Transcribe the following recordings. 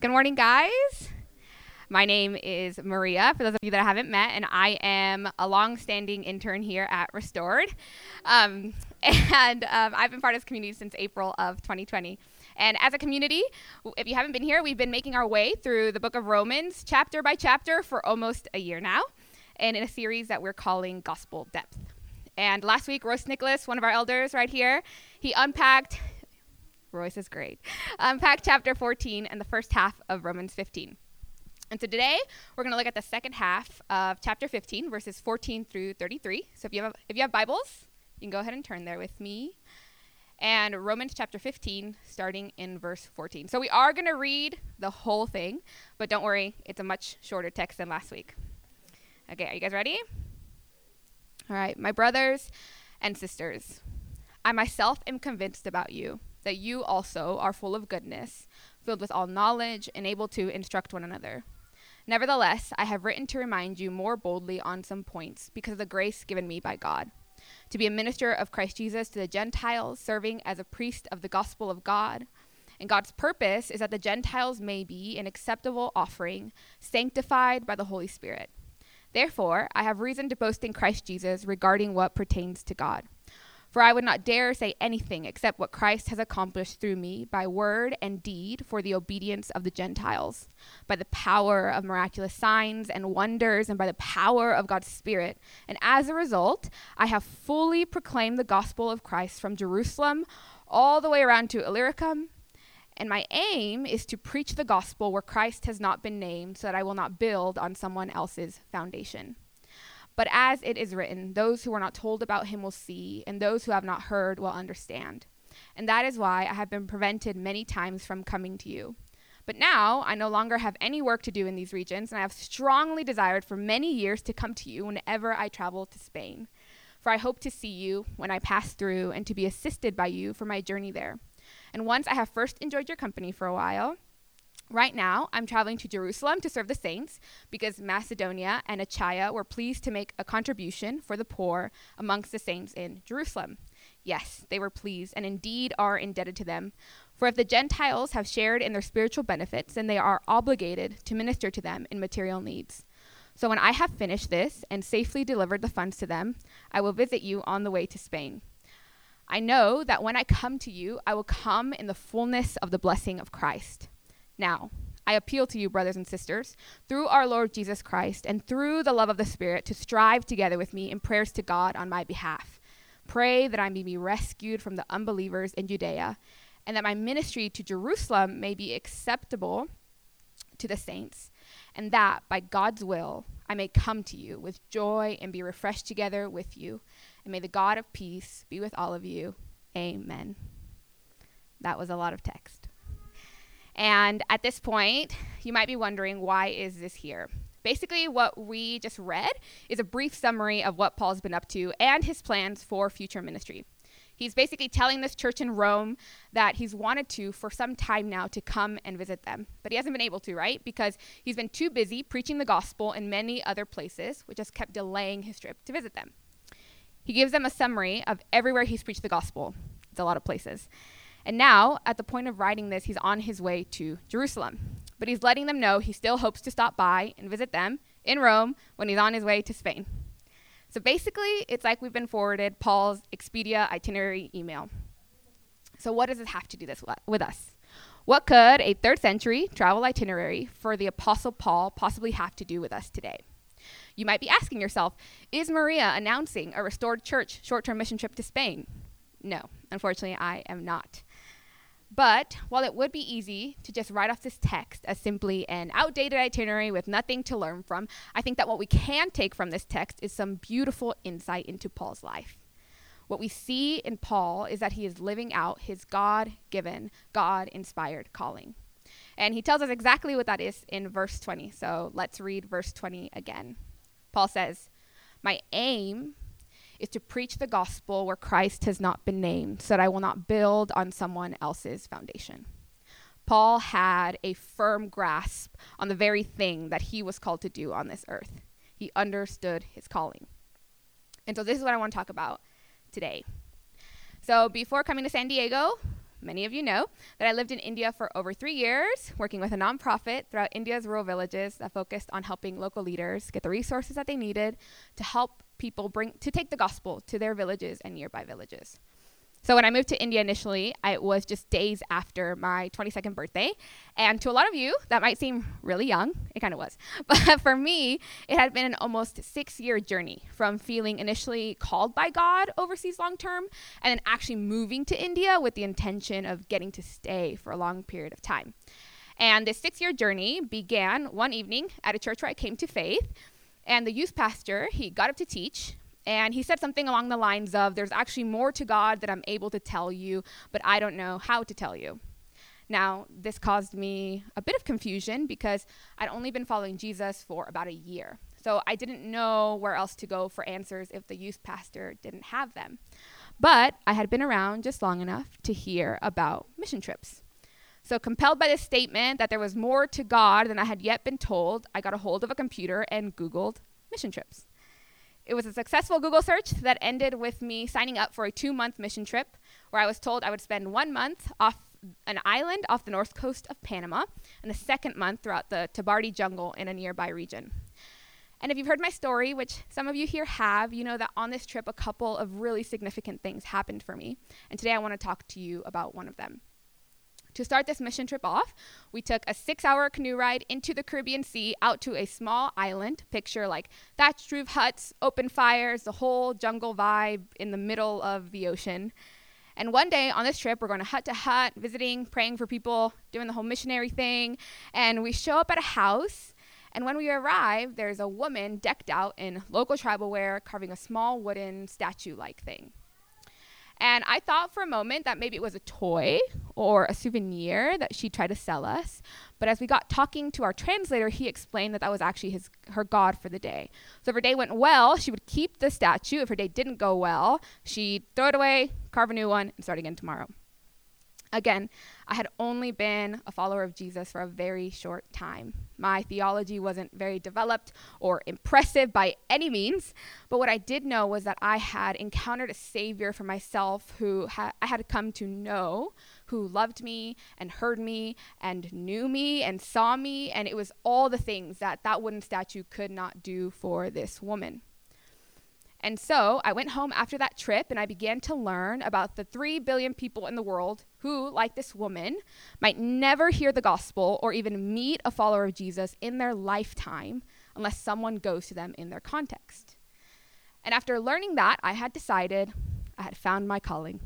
Good morning, guys. My name is Maria, for those of you that I haven't met, and I am a long standing intern here at Restored. Um, and um, I've been part of this community since April of 2020. And as a community, if you haven't been here, we've been making our way through the book of Romans chapter by chapter for almost a year now, and in a series that we're calling Gospel Depth. And last week, Royce Nicholas, one of our elders right here, he unpacked Royce is great. Um, Unpack chapter 14 and the first half of Romans 15. And so today we're going to look at the second half of chapter 15, verses 14 through 33. So if you have if you have Bibles, you can go ahead and turn there with me. And Romans chapter 15, starting in verse 14. So we are going to read the whole thing, but don't worry, it's a much shorter text than last week. Okay, are you guys ready? All right, my brothers and sisters, I myself am convinced about you that you also are full of goodness, filled with all knowledge, and able to instruct one another. Nevertheless, I have written to remind you more boldly on some points, because of the grace given me by God, to be a minister of Christ Jesus to the Gentiles, serving as a priest of the gospel of God. And God's purpose is that the Gentiles may be an acceptable offering, sanctified by the Holy Spirit. Therefore, I have reason to boast in Christ Jesus regarding what pertains to God. For I would not dare say anything except what Christ has accomplished through me by word and deed for the obedience of the Gentiles, by the power of miraculous signs and wonders, and by the power of God's Spirit. And as a result, I have fully proclaimed the gospel of Christ from Jerusalem all the way around to Illyricum. And my aim is to preach the gospel where Christ has not been named, so that I will not build on someone else's foundation. But as it is written, those who are not told about him will see, and those who have not heard will understand. And that is why I have been prevented many times from coming to you. But now I no longer have any work to do in these regions, and I have strongly desired for many years to come to you whenever I travel to Spain. For I hope to see you when I pass through, and to be assisted by you for my journey there. And once I have first enjoyed your company for a while, Right now, I'm traveling to Jerusalem to serve the saints because Macedonia and Achaia were pleased to make a contribution for the poor amongst the saints in Jerusalem. Yes, they were pleased and indeed are indebted to them. For if the Gentiles have shared in their spiritual benefits, then they are obligated to minister to them in material needs. So when I have finished this and safely delivered the funds to them, I will visit you on the way to Spain. I know that when I come to you, I will come in the fullness of the blessing of Christ. Now, I appeal to you, brothers and sisters, through our Lord Jesus Christ and through the love of the Spirit, to strive together with me in prayers to God on my behalf. Pray that I may be rescued from the unbelievers in Judea, and that my ministry to Jerusalem may be acceptable to the saints, and that by God's will I may come to you with joy and be refreshed together with you. And may the God of peace be with all of you. Amen. That was a lot of text. And at this point, you might be wondering, why is this here? Basically, what we just read is a brief summary of what Paul's been up to and his plans for future ministry. He's basically telling this church in Rome that he's wanted to for some time now to come and visit them, but he hasn't been able to, right? Because he's been too busy preaching the gospel in many other places, which has kept delaying his trip to visit them. He gives them a summary of everywhere he's preached the gospel. It's a lot of places. And now, at the point of writing this, he's on his way to Jerusalem. But he's letting them know he still hopes to stop by and visit them in Rome when he's on his way to Spain. So basically, it's like we've been forwarded Paul's Expedia itinerary email. So, what does this have to do this with us? What could a third century travel itinerary for the Apostle Paul possibly have to do with us today? You might be asking yourself Is Maria announcing a restored church short term mission trip to Spain? No, unfortunately, I am not. But while it would be easy to just write off this text as simply an outdated itinerary with nothing to learn from, I think that what we can take from this text is some beautiful insight into Paul's life. What we see in Paul is that he is living out his God given, God inspired calling. And he tells us exactly what that is in verse 20. So let's read verse 20 again. Paul says, My aim is to preach the gospel where Christ has not been named, so that I will not build on someone else's foundation. Paul had a firm grasp on the very thing that he was called to do on this earth. He understood his calling. And so, this is what I want to talk about today. So, before coming to San Diego, many of you know that I lived in India for over three years, working with a nonprofit throughout India's rural villages that focused on helping local leaders get the resources that they needed to help people bring to take the gospel to their villages and nearby villages. So when I moved to India initially, I, it was just days after my 22nd birthday. And to a lot of you, that might seem really young. It kind of was. But for me, it had been an almost six year journey from feeling initially called by God overseas long term and then actually moving to India with the intention of getting to stay for a long period of time. And this six year journey began one evening at a church where I came to faith. And the youth pastor, he got up to teach, and he said something along the lines of, There's actually more to God that I'm able to tell you, but I don't know how to tell you. Now, this caused me a bit of confusion because I'd only been following Jesus for about a year. So I didn't know where else to go for answers if the youth pastor didn't have them. But I had been around just long enough to hear about mission trips. So, compelled by this statement that there was more to God than I had yet been told, I got a hold of a computer and Googled mission trips. It was a successful Google search that ended with me signing up for a two month mission trip where I was told I would spend one month off an island off the north coast of Panama and the second month throughout the Tabardi jungle in a nearby region. And if you've heard my story, which some of you here have, you know that on this trip, a couple of really significant things happened for me. And today I want to talk to you about one of them. To start this mission trip off, we took a six hour canoe ride into the Caribbean Sea out to a small island. Picture like thatched roof huts, open fires, the whole jungle vibe in the middle of the ocean. And one day on this trip, we're going to hut to hut, visiting, praying for people, doing the whole missionary thing. And we show up at a house. And when we arrive, there's a woman decked out in local tribal wear, carving a small wooden statue like thing. And I thought for a moment that maybe it was a toy or a souvenir that she tried to sell us. But as we got talking to our translator, he explained that that was actually his her god for the day. So if her day went well, she would keep the statue. If her day didn't go well, she'd throw it away, carve a new one, and start again tomorrow. Again, I had only been a follower of Jesus for a very short time. My theology wasn't very developed or impressive by any means, but what I did know was that I had encountered a Savior for myself who ha- I had come to know, who loved me and heard me and knew me and saw me, and it was all the things that that wooden statue could not do for this woman. And so I went home after that trip and I began to learn about the 3 billion people in the world who, like this woman, might never hear the gospel or even meet a follower of Jesus in their lifetime unless someone goes to them in their context. And after learning that, I had decided I had found my calling.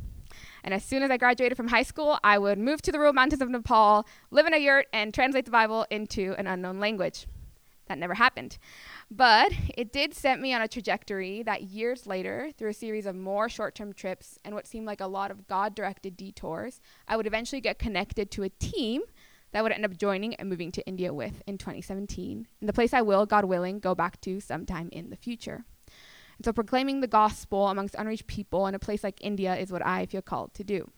And as soon as I graduated from high school, I would move to the rural mountains of Nepal, live in a yurt, and translate the Bible into an unknown language. That never happened. But it did set me on a trajectory that years later, through a series of more short term trips and what seemed like a lot of God directed detours, I would eventually get connected to a team that I would end up joining and moving to India with in 2017. And the place I will, God willing, go back to sometime in the future. And so proclaiming the gospel amongst unreached people in a place like India is what I feel called to do.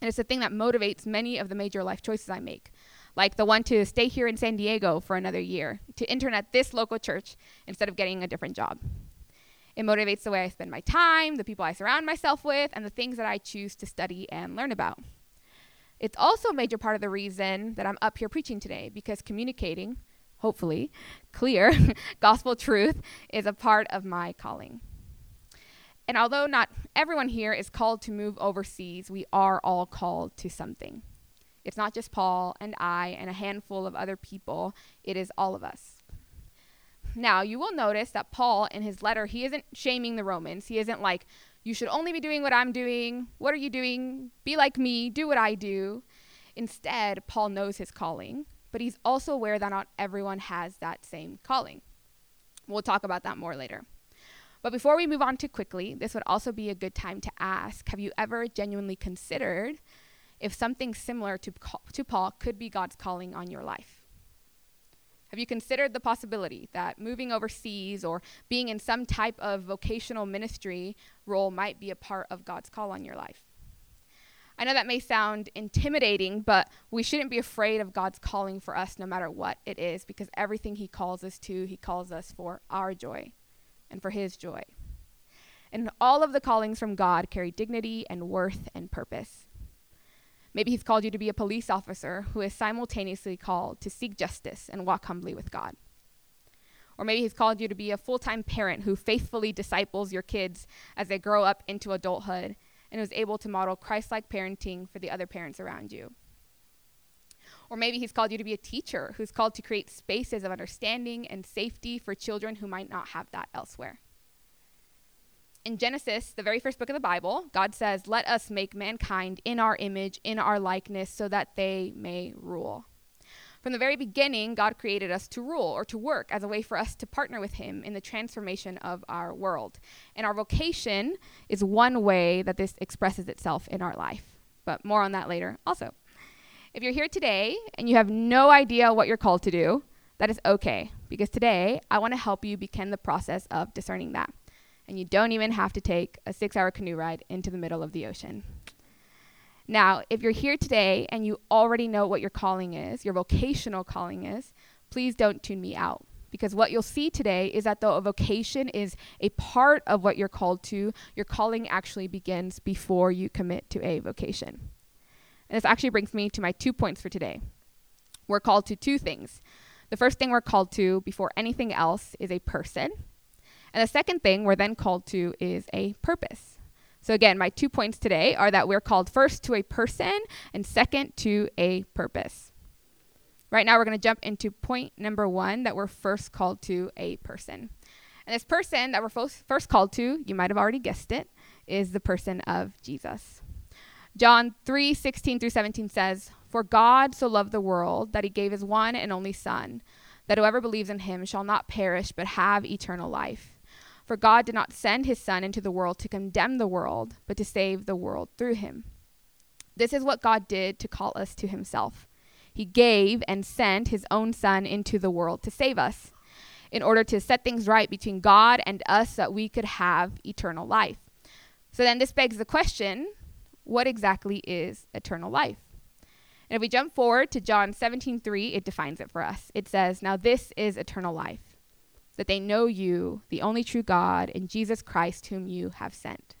And it's the thing that motivates many of the major life choices I make like the one to stay here in San Diego for another year, to intern at this local church instead of getting a different job. It motivates the way I spend my time, the people I surround myself with, and the things that I choose to study and learn about. It's also a major part of the reason that I'm up here preaching today because communicating, hopefully, clear gospel truth is a part of my calling. And although not everyone here is called to move overseas, we are all called to something. It's not just Paul and I and a handful of other people, it is all of us. Now, you will notice that Paul, in his letter, he isn't shaming the Romans. He isn't like, you should only be doing what I'm doing. What are you doing? Be like me. Do what I do. Instead, Paul knows his calling, but he's also aware that not everyone has that same calling. We'll talk about that more later. But before we move on too quickly, this would also be a good time to ask Have you ever genuinely considered if something similar to, to Paul could be God's calling on your life? Have you considered the possibility that moving overseas or being in some type of vocational ministry role might be a part of God's call on your life? I know that may sound intimidating, but we shouldn't be afraid of God's calling for us no matter what it is, because everything He calls us to, He calls us for our joy and for His joy. And all of the callings from God carry dignity and worth and purpose. Maybe He's called you to be a police officer who is simultaneously called to seek justice and walk humbly with God. Or maybe He's called you to be a full time parent who faithfully disciples your kids as they grow up into adulthood and is able to model Christ like parenting for the other parents around you. Or maybe He's called you to be a teacher who's called to create spaces of understanding and safety for children who might not have that elsewhere. In Genesis, the very first book of the Bible, God says, Let us make mankind in our image, in our likeness, so that they may rule. From the very beginning, God created us to rule or to work as a way for us to partner with Him in the transformation of our world. And our vocation is one way that this expresses itself in our life. But more on that later also. If you're here today and you have no idea what you're called to do, that is okay, because today I want to help you begin the process of discerning that. And you don't even have to take a six hour canoe ride into the middle of the ocean. Now, if you're here today and you already know what your calling is, your vocational calling is, please don't tune me out. Because what you'll see today is that though a vocation is a part of what you're called to, your calling actually begins before you commit to a vocation. And this actually brings me to my two points for today. We're called to two things. The first thing we're called to before anything else is a person. And the second thing we're then called to is a purpose. So, again, my two points today are that we're called first to a person and second to a purpose. Right now, we're going to jump into point number one that we're first called to a person. And this person that we're first called to, you might have already guessed it, is the person of Jesus. John 3 16 through 17 says, For God so loved the world that he gave his one and only Son, that whoever believes in him shall not perish but have eternal life. For God did not send his Son into the world to condemn the world, but to save the world through him. This is what God did to call us to himself. He gave and sent his own Son into the world to save us, in order to set things right between God and us so that we could have eternal life. So then this begs the question what exactly is eternal life? And if we jump forward to John 17:3, it defines it for us. It says, "Now this is eternal life, that they know you, the only true God, and Jesus Christ, whom you have sent.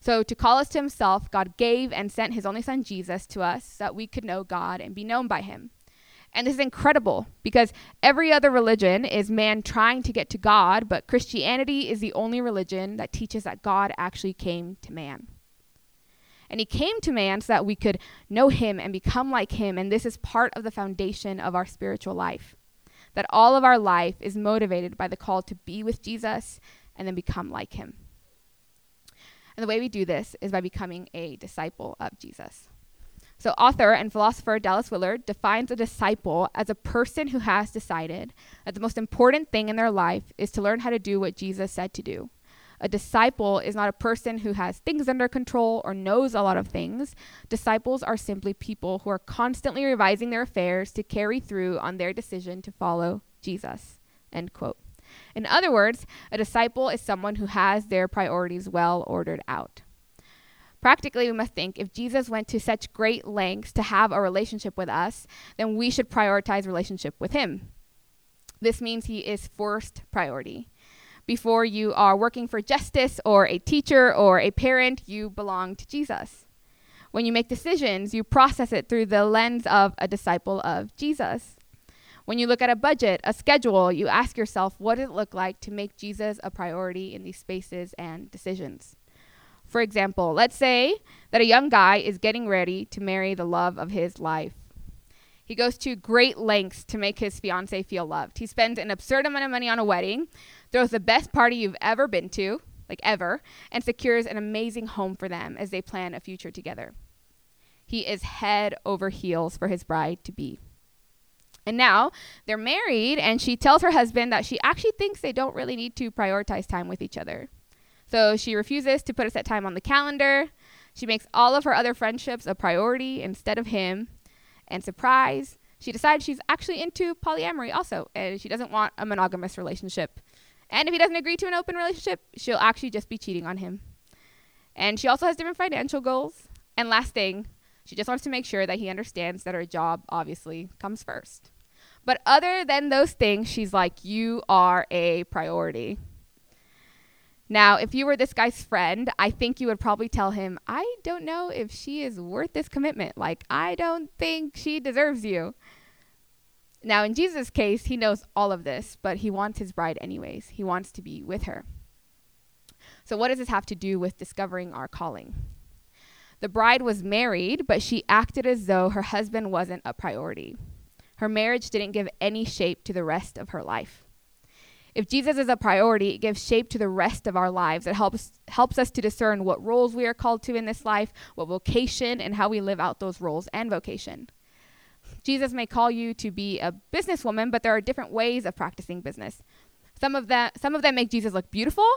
So, to call us to himself, God gave and sent his only son Jesus to us so that we could know God and be known by him. And this is incredible because every other religion is man trying to get to God, but Christianity is the only religion that teaches that God actually came to man. And he came to man so that we could know him and become like him. And this is part of the foundation of our spiritual life that all of our life is motivated by the call to be with Jesus and then become like him. And the way we do this is by becoming a disciple of Jesus. So, author and philosopher Dallas Willard defines a disciple as a person who has decided that the most important thing in their life is to learn how to do what Jesus said to do. A disciple is not a person who has things under control or knows a lot of things. Disciples are simply people who are constantly revising their affairs to carry through on their decision to follow Jesus. End quote. In other words, a disciple is someone who has their priorities well ordered out. Practically, we must think if Jesus went to such great lengths to have a relationship with us, then we should prioritize relationship with him. This means he is first priority before you are working for justice or a teacher or a parent, you belong to Jesus. When you make decisions, you process it through the lens of a disciple of Jesus. When you look at a budget, a schedule, you ask yourself, what does it look like to make Jesus a priority in these spaces and decisions? For example, let's say that a young guy is getting ready to marry the love of his life. He goes to great lengths to make his fiancee feel loved. He spends an absurd amount of money on a wedding, throws the best party you've ever been to, like ever, and secures an amazing home for them as they plan a future together. He is head over heels for his bride to be. And now they're married, and she tells her husband that she actually thinks they don't really need to prioritize time with each other. So she refuses to put a set time on the calendar. She makes all of her other friendships a priority instead of him. And surprise, she decides she's actually into polyamory also, and she doesn't want a monogamous relationship. And if he doesn't agree to an open relationship, she'll actually just be cheating on him. And she also has different financial goals. And last thing, she just wants to make sure that he understands that her job obviously comes first. But other than those things, she's like, You are a priority. Now, if you were this guy's friend, I think you would probably tell him, I don't know if she is worth this commitment. Like, I don't think she deserves you. Now, in Jesus' case, he knows all of this, but he wants his bride anyways. He wants to be with her. So, what does this have to do with discovering our calling? The bride was married, but she acted as though her husband wasn't a priority. Her marriage didn't give any shape to the rest of her life. If Jesus is a priority, it gives shape to the rest of our lives. It helps helps us to discern what roles we are called to in this life, what vocation, and how we live out those roles and vocation. Jesus may call you to be a businesswoman, but there are different ways of practicing business. Some of them some of them make Jesus look beautiful,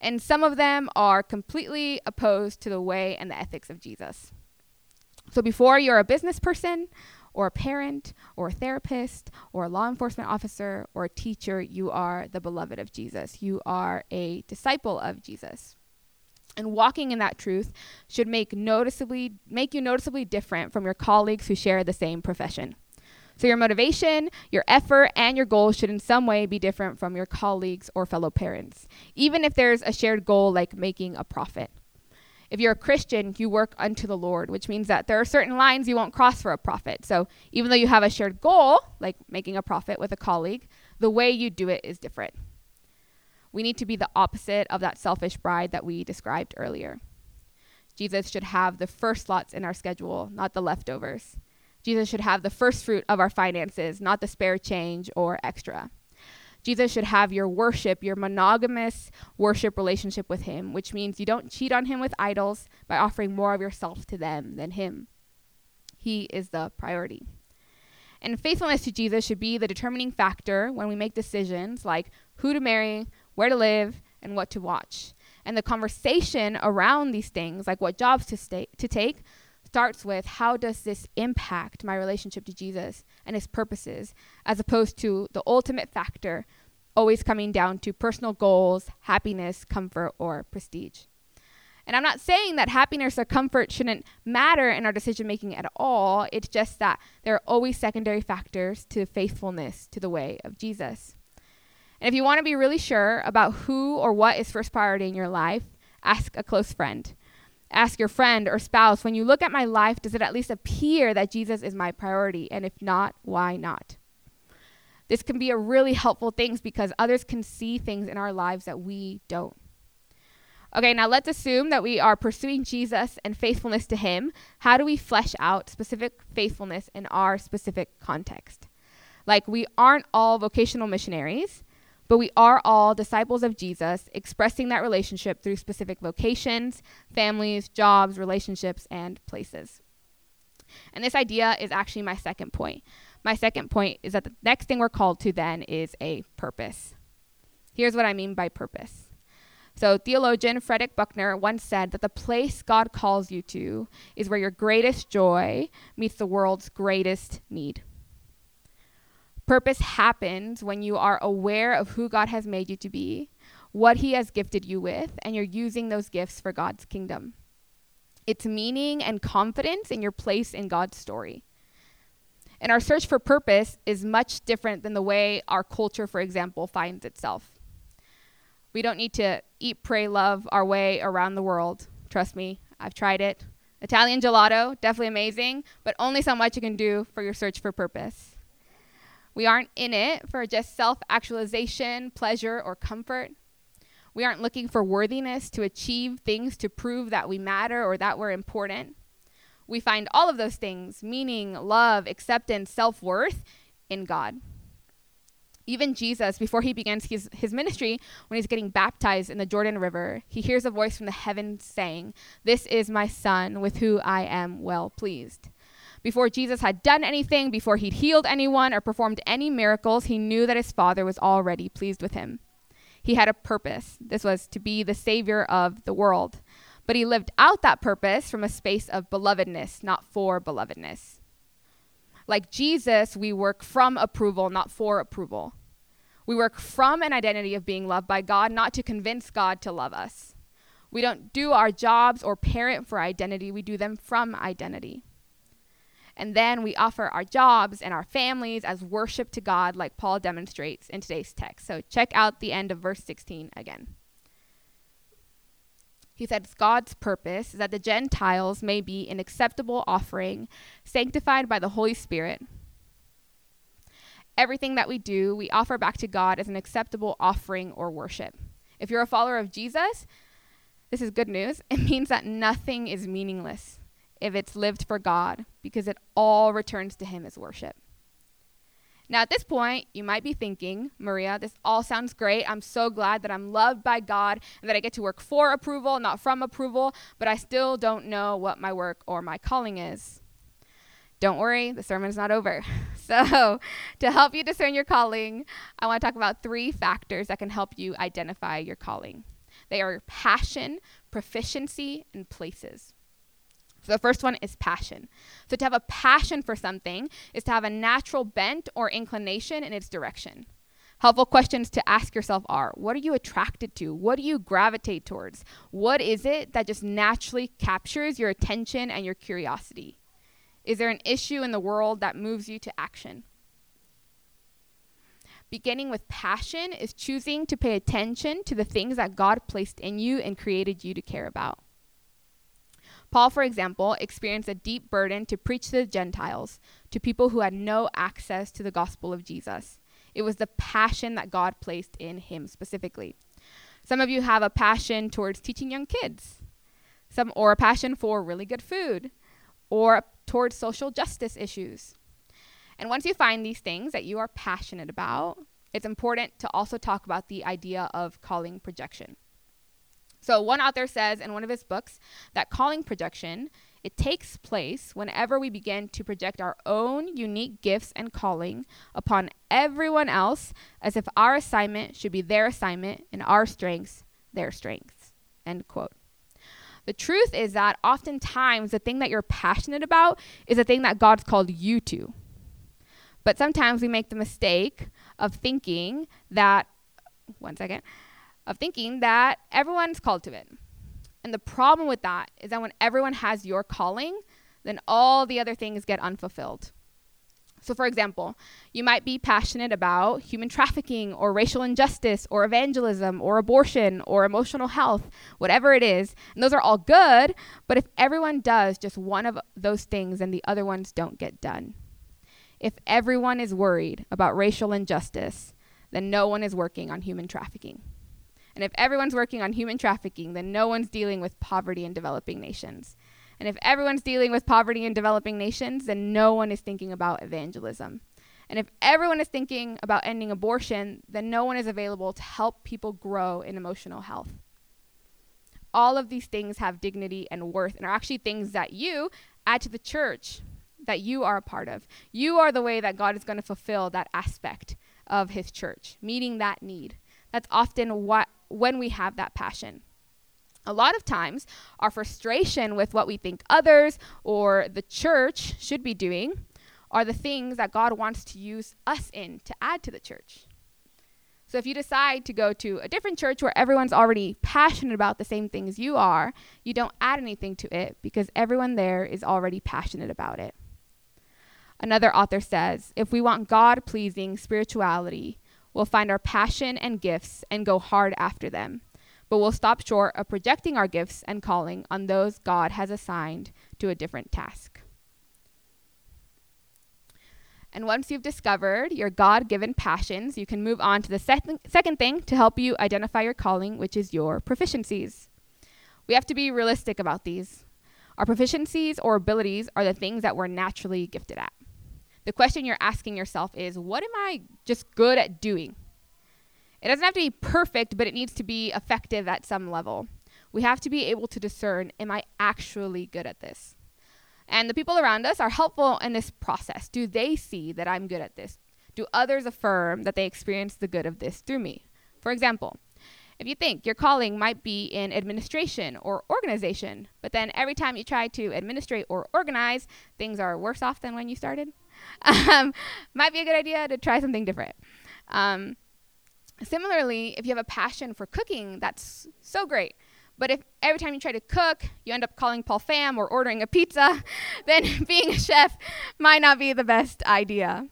and some of them are completely opposed to the way and the ethics of Jesus. So before you're a business person or a parent or a therapist or a law enforcement officer or a teacher, you are the beloved of Jesus. You are a disciple of Jesus. And walking in that truth should make noticeably make you noticeably different from your colleagues who share the same profession. So your motivation, your effort, and your goals should in some way be different from your colleagues or fellow parents, even if there's a shared goal like making a profit. If you're a Christian, you work unto the Lord, which means that there are certain lines you won't cross for a profit. So even though you have a shared goal, like making a profit with a colleague, the way you do it is different. We need to be the opposite of that selfish bride that we described earlier. Jesus should have the first slots in our schedule, not the leftovers. Jesus should have the first fruit of our finances, not the spare change or extra. Jesus should have your worship, your monogamous worship relationship with Him, which means you don't cheat on Him with idols by offering more of yourself to them than Him. He is the priority. And faithfulness to Jesus should be the determining factor when we make decisions like who to marry, where to live, and what to watch. And the conversation around these things, like what jobs to, stay, to take, starts with how does this impact my relationship to Jesus and his purposes, as opposed to the ultimate factor always coming down to personal goals, happiness, comfort, or prestige. And I'm not saying that happiness or comfort shouldn't matter in our decision making at all. It's just that there are always secondary factors to faithfulness to the way of Jesus. And if you want to be really sure about who or what is first priority in your life, ask a close friend. Ask your friend or spouse, when you look at my life, does it at least appear that Jesus is my priority? And if not, why not? This can be a really helpful thing because others can see things in our lives that we don't. Okay, now let's assume that we are pursuing Jesus and faithfulness to Him. How do we flesh out specific faithfulness in our specific context? Like, we aren't all vocational missionaries, but we are all disciples of Jesus, expressing that relationship through specific vocations, families, jobs, relationships, and places. And this idea is actually my second point. My second point is that the next thing we're called to then is a purpose. Here's what I mean by purpose. So, theologian Frederick Buechner once said that the place God calls you to is where your greatest joy meets the world's greatest need. Purpose happens when you are aware of who God has made you to be, what He has gifted you with, and you're using those gifts for God's kingdom. It's meaning and confidence in your place in God's story. And our search for purpose is much different than the way our culture, for example, finds itself. We don't need to eat, pray, love our way around the world. Trust me, I've tried it. Italian gelato, definitely amazing, but only so much you can do for your search for purpose. We aren't in it for just self actualization, pleasure, or comfort. We aren't looking for worthiness to achieve things to prove that we matter or that we're important we find all of those things meaning, love, acceptance, self worth in God. Even Jesus, before he begins his, his ministry, when he's getting baptized in the Jordan River, he hears a voice from the heavens saying, This is my son with whom I am well pleased. Before Jesus had done anything, before he'd healed anyone or performed any miracles, he knew that his father was already pleased with him. He had a purpose. This was to be the savior of the world. But he lived out that purpose from a space of belovedness, not for belovedness. Like Jesus, we work from approval, not for approval. We work from an identity of being loved by God, not to convince God to love us. We don't do our jobs or parent for identity, we do them from identity. And then we offer our jobs and our families as worship to God, like Paul demonstrates in today's text. So check out the end of verse 16 again. He says, God's purpose is that the Gentiles may be an acceptable offering, sanctified by the Holy Spirit. Everything that we do, we offer back to God as an acceptable offering or worship. If you're a follower of Jesus, this is good news. It means that nothing is meaningless if it's lived for God, because it all returns to Him as worship. Now, at this point, you might be thinking, Maria, this all sounds great. I'm so glad that I'm loved by God and that I get to work for approval, not from approval, but I still don't know what my work or my calling is. Don't worry, the sermon is not over. So, to help you discern your calling, I want to talk about three factors that can help you identify your calling. They are passion, proficiency, and places. The first one is passion. So to have a passion for something is to have a natural bent or inclination in its direction. Helpful questions to ask yourself are What are you attracted to? What do you gravitate towards? What is it that just naturally captures your attention and your curiosity? Is there an issue in the world that moves you to action? Beginning with passion is choosing to pay attention to the things that God placed in you and created you to care about. Paul, for example, experienced a deep burden to preach to the Gentiles, to people who had no access to the gospel of Jesus. It was the passion that God placed in him specifically. Some of you have a passion towards teaching young kids, some or a passion for really good food, or towards social justice issues. And once you find these things that you are passionate about, it's important to also talk about the idea of calling projection. So one author says in one of his books that calling projection it takes place whenever we begin to project our own unique gifts and calling upon everyone else as if our assignment should be their assignment and our strengths their strengths. End quote. The truth is that oftentimes the thing that you're passionate about is the thing that God's called you to. But sometimes we make the mistake of thinking that, one second, of thinking that everyone's called to it. And the problem with that is that when everyone has your calling, then all the other things get unfulfilled. So, for example, you might be passionate about human trafficking or racial injustice or evangelism or abortion or emotional health, whatever it is. And those are all good, but if everyone does just one of those things and the other ones don't get done, if everyone is worried about racial injustice, then no one is working on human trafficking. And if everyone's working on human trafficking, then no one's dealing with poverty in developing nations. And if everyone's dealing with poverty in developing nations, then no one is thinking about evangelism. And if everyone is thinking about ending abortion, then no one is available to help people grow in emotional health. All of these things have dignity and worth and are actually things that you add to the church that you are a part of. You are the way that God is going to fulfill that aspect of his church, meeting that need. That's often what when we have that passion. A lot of times, our frustration with what we think others or the church should be doing are the things that God wants to use us in to add to the church. So if you decide to go to a different church where everyone's already passionate about the same things you are, you don't add anything to it because everyone there is already passionate about it. Another author says if we want God pleasing spirituality, We'll find our passion and gifts and go hard after them. But we'll stop short of projecting our gifts and calling on those God has assigned to a different task. And once you've discovered your God given passions, you can move on to the sec- second thing to help you identify your calling, which is your proficiencies. We have to be realistic about these. Our proficiencies or abilities are the things that we're naturally gifted at. The question you're asking yourself is what am I just good at doing? It doesn't have to be perfect, but it needs to be effective at some level. We have to be able to discern am I actually good at this? And the people around us are helpful in this process. Do they see that I'm good at this? Do others affirm that they experience the good of this through me? For example, if you think your calling might be in administration or organization, but then every time you try to administrate or organize, things are worse off than when you started, um, might be a good idea to try something different. Um, similarly, if you have a passion for cooking, that's so great. But if every time you try to cook, you end up calling Paul Fam or ordering a pizza, then being a chef might not be the best idea.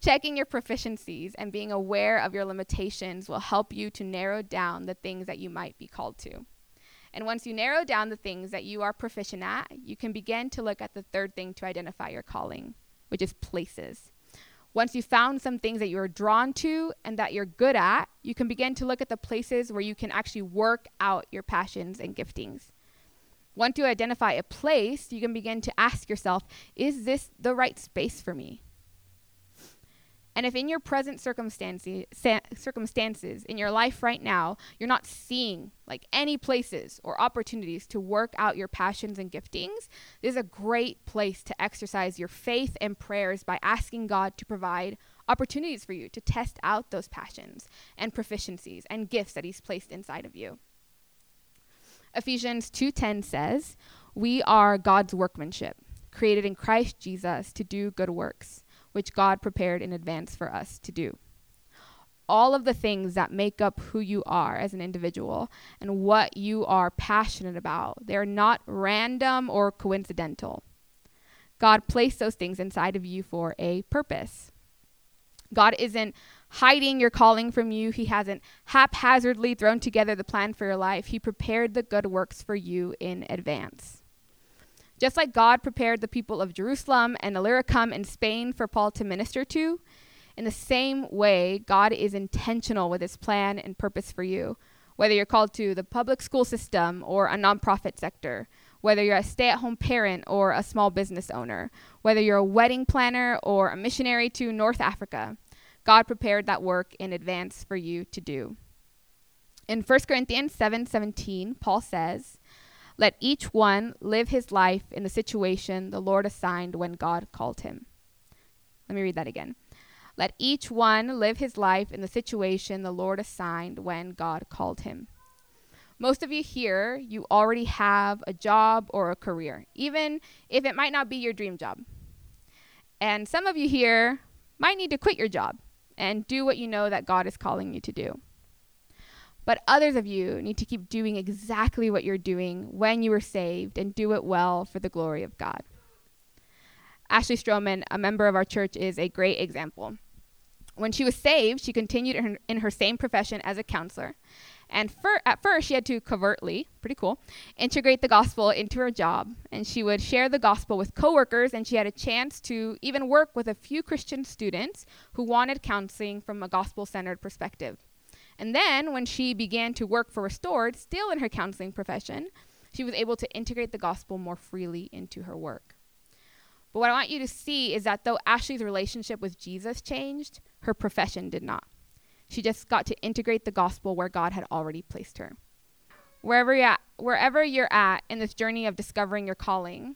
Checking your proficiencies and being aware of your limitations will help you to narrow down the things that you might be called to. And once you narrow down the things that you are proficient at, you can begin to look at the third thing to identify your calling, which is places. Once you've found some things that you're drawn to and that you're good at, you can begin to look at the places where you can actually work out your passions and giftings. Once you identify a place, you can begin to ask yourself, is this the right space for me? And if in your present circumstances, circumstances in your life right now, you're not seeing like any places or opportunities to work out your passions and giftings, this is a great place to exercise your faith and prayers by asking God to provide opportunities for you to test out those passions and proficiencies and gifts that he's placed inside of you. Ephesians 2:10 says, "We are God's workmanship, created in Christ Jesus to do good works." Which God prepared in advance for us to do. All of the things that make up who you are as an individual and what you are passionate about, they're not random or coincidental. God placed those things inside of you for a purpose. God isn't hiding your calling from you. He hasn't haphazardly thrown together the plan for your life. He prepared the good works for you in advance. Just like God prepared the people of Jerusalem and Illyricum in Spain for Paul to minister to, in the same way, God is intentional with his plan and purpose for you. Whether you're called to the public school system or a nonprofit sector, whether you're a stay at home parent or a small business owner, whether you're a wedding planner or a missionary to North Africa, God prepared that work in advance for you to do. In 1 Corinthians 7 17, Paul says, let each one live his life in the situation the Lord assigned when God called him. Let me read that again. Let each one live his life in the situation the Lord assigned when God called him. Most of you here, you already have a job or a career, even if it might not be your dream job. And some of you here might need to quit your job and do what you know that God is calling you to do. But others of you need to keep doing exactly what you're doing when you were saved and do it well for the glory of God. Ashley Stroman, a member of our church, is a great example. When she was saved, she continued in her, in her same profession as a counselor. And for, at first, she had to covertly, pretty cool, integrate the gospel into her job. And she would share the gospel with coworkers, and she had a chance to even work with a few Christian students who wanted counseling from a gospel centered perspective. And then when she began to work for Restored, still in her counseling profession, she was able to integrate the gospel more freely into her work. But what I want you to see is that though Ashley's relationship with Jesus changed, her profession did not. She just got to integrate the gospel where God had already placed her. Wherever you're at, wherever you're at in this journey of discovering your calling,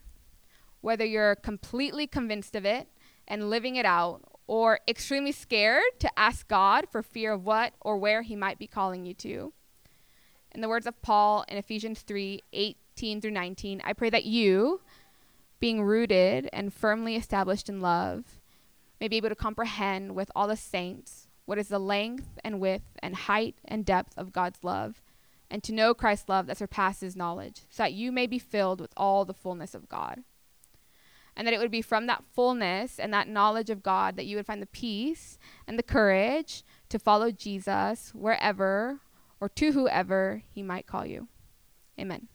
whether you're completely convinced of it and living it out, or extremely scared to ask God for fear of what or where He might be calling you to. In the words of Paul in Ephesians 3 18 through 19, I pray that you, being rooted and firmly established in love, may be able to comprehend with all the saints what is the length and width and height and depth of God's love, and to know Christ's love that surpasses knowledge, so that you may be filled with all the fullness of God and that it would be from that fullness and that knowledge of God that you would find the peace and the courage to follow Jesus wherever or to whoever he might call you. Amen.